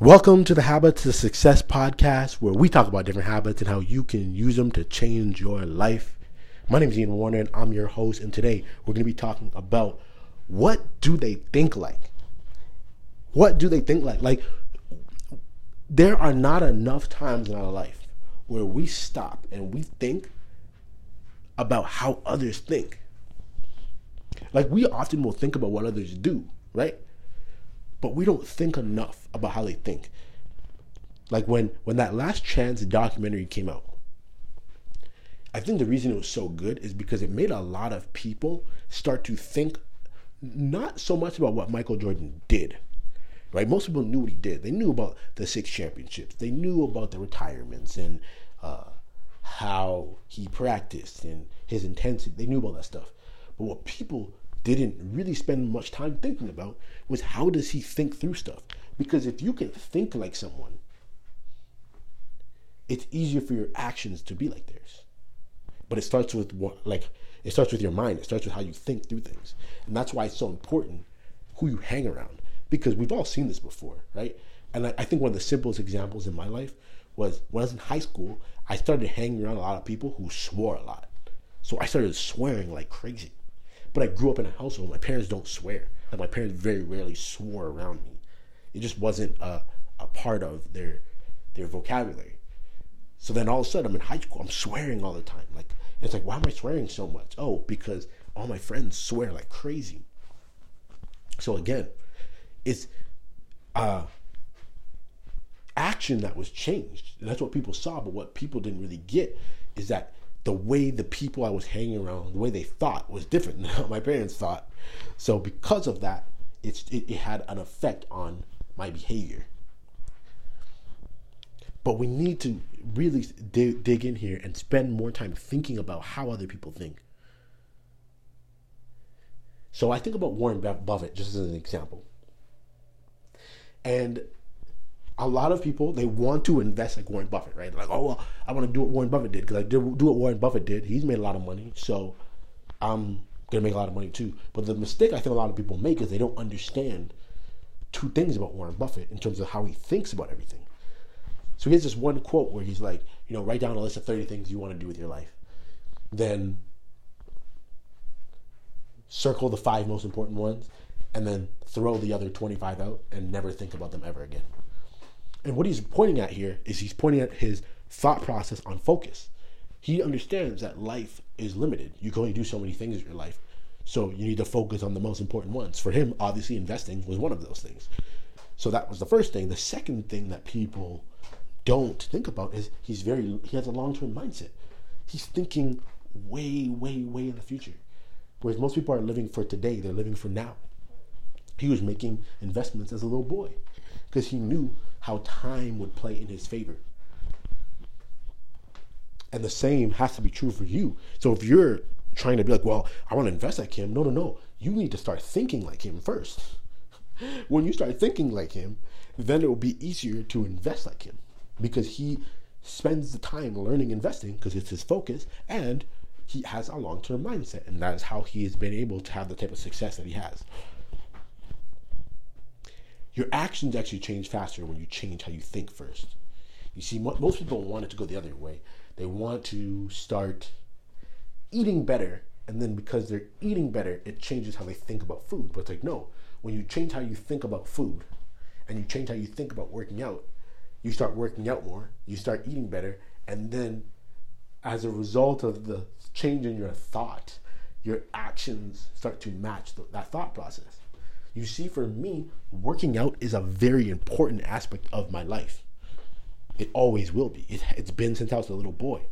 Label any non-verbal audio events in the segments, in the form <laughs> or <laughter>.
Welcome to the Habits of Success podcast, where we talk about different habits and how you can use them to change your life. My name is Ian Warner, and I'm your host. And today we're going to be talking about what do they think like? What do they think like? Like, there are not enough times in our life where we stop and we think about how others think. Like, we often will think about what others do, right? But we don't think enough about how they think. Like when when that Last Dance documentary came out, I think the reason it was so good is because it made a lot of people start to think not so much about what Michael Jordan did. Right? Most people knew what he did. They knew about the six championships. They knew about the retirements and uh, how he practiced and his intensity. They knew about that stuff. But what people didn't really spend much time thinking about was how does he think through stuff? Because if you can think like someone, it's easier for your actions to be like theirs. But it starts with what, like, it starts with your mind. It starts with how you think through things, and that's why it's so important who you hang around. Because we've all seen this before, right? And I, I think one of the simplest examples in my life was when I was in high school. I started hanging around a lot of people who swore a lot, so I started swearing like crazy. But I grew up in a household. My parents don't swear. Like my parents very rarely swore around me. It just wasn't a, a part of their their vocabulary. So then all of a sudden I'm in high school. I'm swearing all the time. Like it's like why am I swearing so much? Oh, because all my friends swear like crazy. So again, it's uh action that was changed. And that's what people saw, but what people didn't really get is that the way the people I was hanging around, the way they thought was different <laughs> than how my parents thought. So because of that, it's, it, it had an effect on my behavior. But we need to really dig, dig in here and spend more time thinking about how other people think. So I think about Warren Buffett just as an example. And a lot of people they want to invest like Warren Buffett, right? They're like, oh well, I want to do what Warren Buffett did because I did do what Warren Buffett did. He's made a lot of money, so I'm gonna make a lot of money too. But the mistake I think a lot of people make is they don't understand two things about Warren Buffett in terms of how he thinks about everything. So he has this one quote where he's like, you know, write down a list of 30 things you want to do with your life. Then circle the five most important ones and then throw the other 25 out and never think about them ever again. And what he's pointing at here is he's pointing at his thought process on focus. He understands that life is limited. You can only do so many things in your life. So you need to focus on the most important ones. For him, obviously, investing was one of those things. So that was the first thing. The second thing that people don't think about is he's very he has a long term mindset. He's thinking way, way, way in the future. Whereas most people are living for today, they're living for now. He was making investments as a little boy because he knew how time would play in his favor. And the same has to be true for you. So if you're trying to be like, well, I want to invest like him, no, no, no. You need to start thinking like him first. <laughs> when you start thinking like him, then it will be easier to invest like him because he spends the time learning investing because it's his focus and he has a long term mindset. And that is how he has been able to have the type of success that he has your actions actually change faster when you change how you think first. You see, most people want it to go the other way. They want to start eating better, and then because they're eating better, it changes how they think about food. But it's like, no, when you change how you think about food and you change how you think about working out, you start working out more, you start eating better, and then as a result of the change in your thought, your actions start to match the, that thought process. You see, for me, working out is a very important aspect of my life. It always will be. It, has been since I was a little boy.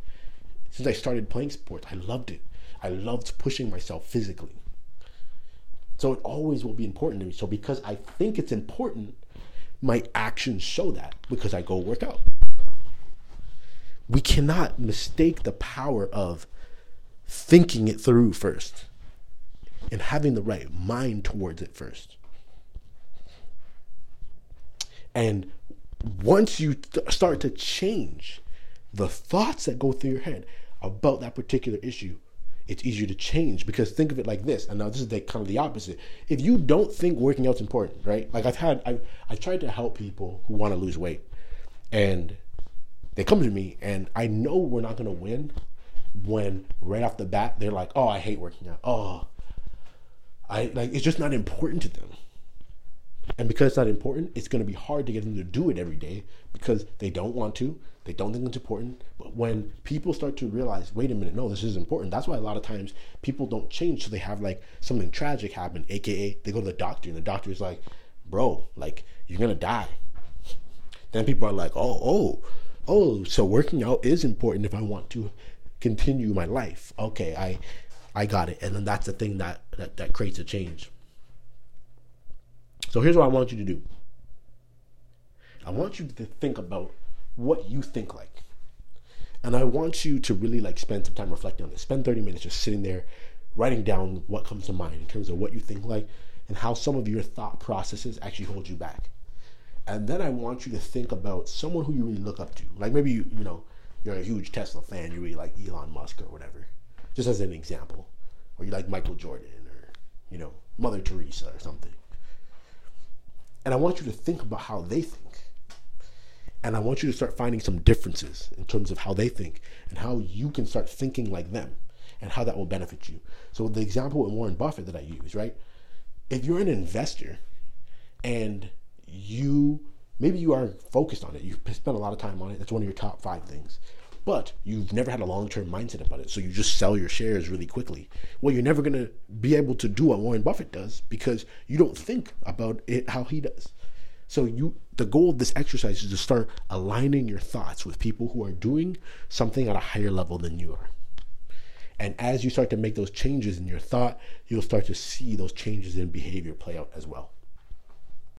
Since I started playing sports, I loved it. I loved pushing myself physically. So it always will be important to me. So because I think it's important, my actions show that because I go work out. We cannot mistake the power of thinking it through first and having the right mind towards it first. And once you th- start to change the thoughts that go through your head about that particular issue, it's easier to change because think of it like this. And now this is the, kind of the opposite. If you don't think working out's important, right? Like I've had, I've, I've tried to help people who want to lose weight and they come to me and I know we're not going to win when right off the bat they're like, oh, I hate working out. Oh, I like, it's just not important to them. And because it's not important, it's going to be hard to get them to do it every day because they don't want to. They don't think it's important. But when people start to realize, wait a minute, no, this is important. That's why a lot of times people don't change. So they have like something tragic happen, AKA they go to the doctor and the doctor is like, bro, like you're going to die. Then people are like, oh, oh, oh, so working out is important if I want to continue my life. Okay, I, I got it. And then that's the thing that, that, that creates a change. So here's what I want you to do. I want you to think about what you think like. And I want you to really like spend some time reflecting on this. Spend 30 minutes just sitting there writing down what comes to mind in terms of what you think like and how some of your thought processes actually hold you back. And then I want you to think about someone who you really look up to. Like maybe you, you know, you're a huge Tesla fan, you really like Elon Musk or whatever. Just as an example. Or you like Michael Jordan or, you know, Mother Teresa or something. And I want you to think about how they think. And I want you to start finding some differences in terms of how they think and how you can start thinking like them and how that will benefit you. So, the example with Warren Buffett that I use, right? If you're an investor and you maybe you are focused on it, you've spent a lot of time on it, that's one of your top five things, but you've never had a long term mindset about it, so you just sell your shares really quickly. Well, you're never going to be able to do what Warren Buffett does because you don't think about it how he does. So you the goal of this exercise is to start aligning your thoughts with people who are doing something at a higher level than you are. And as you start to make those changes in your thought, you'll start to see those changes in behavior play out as well.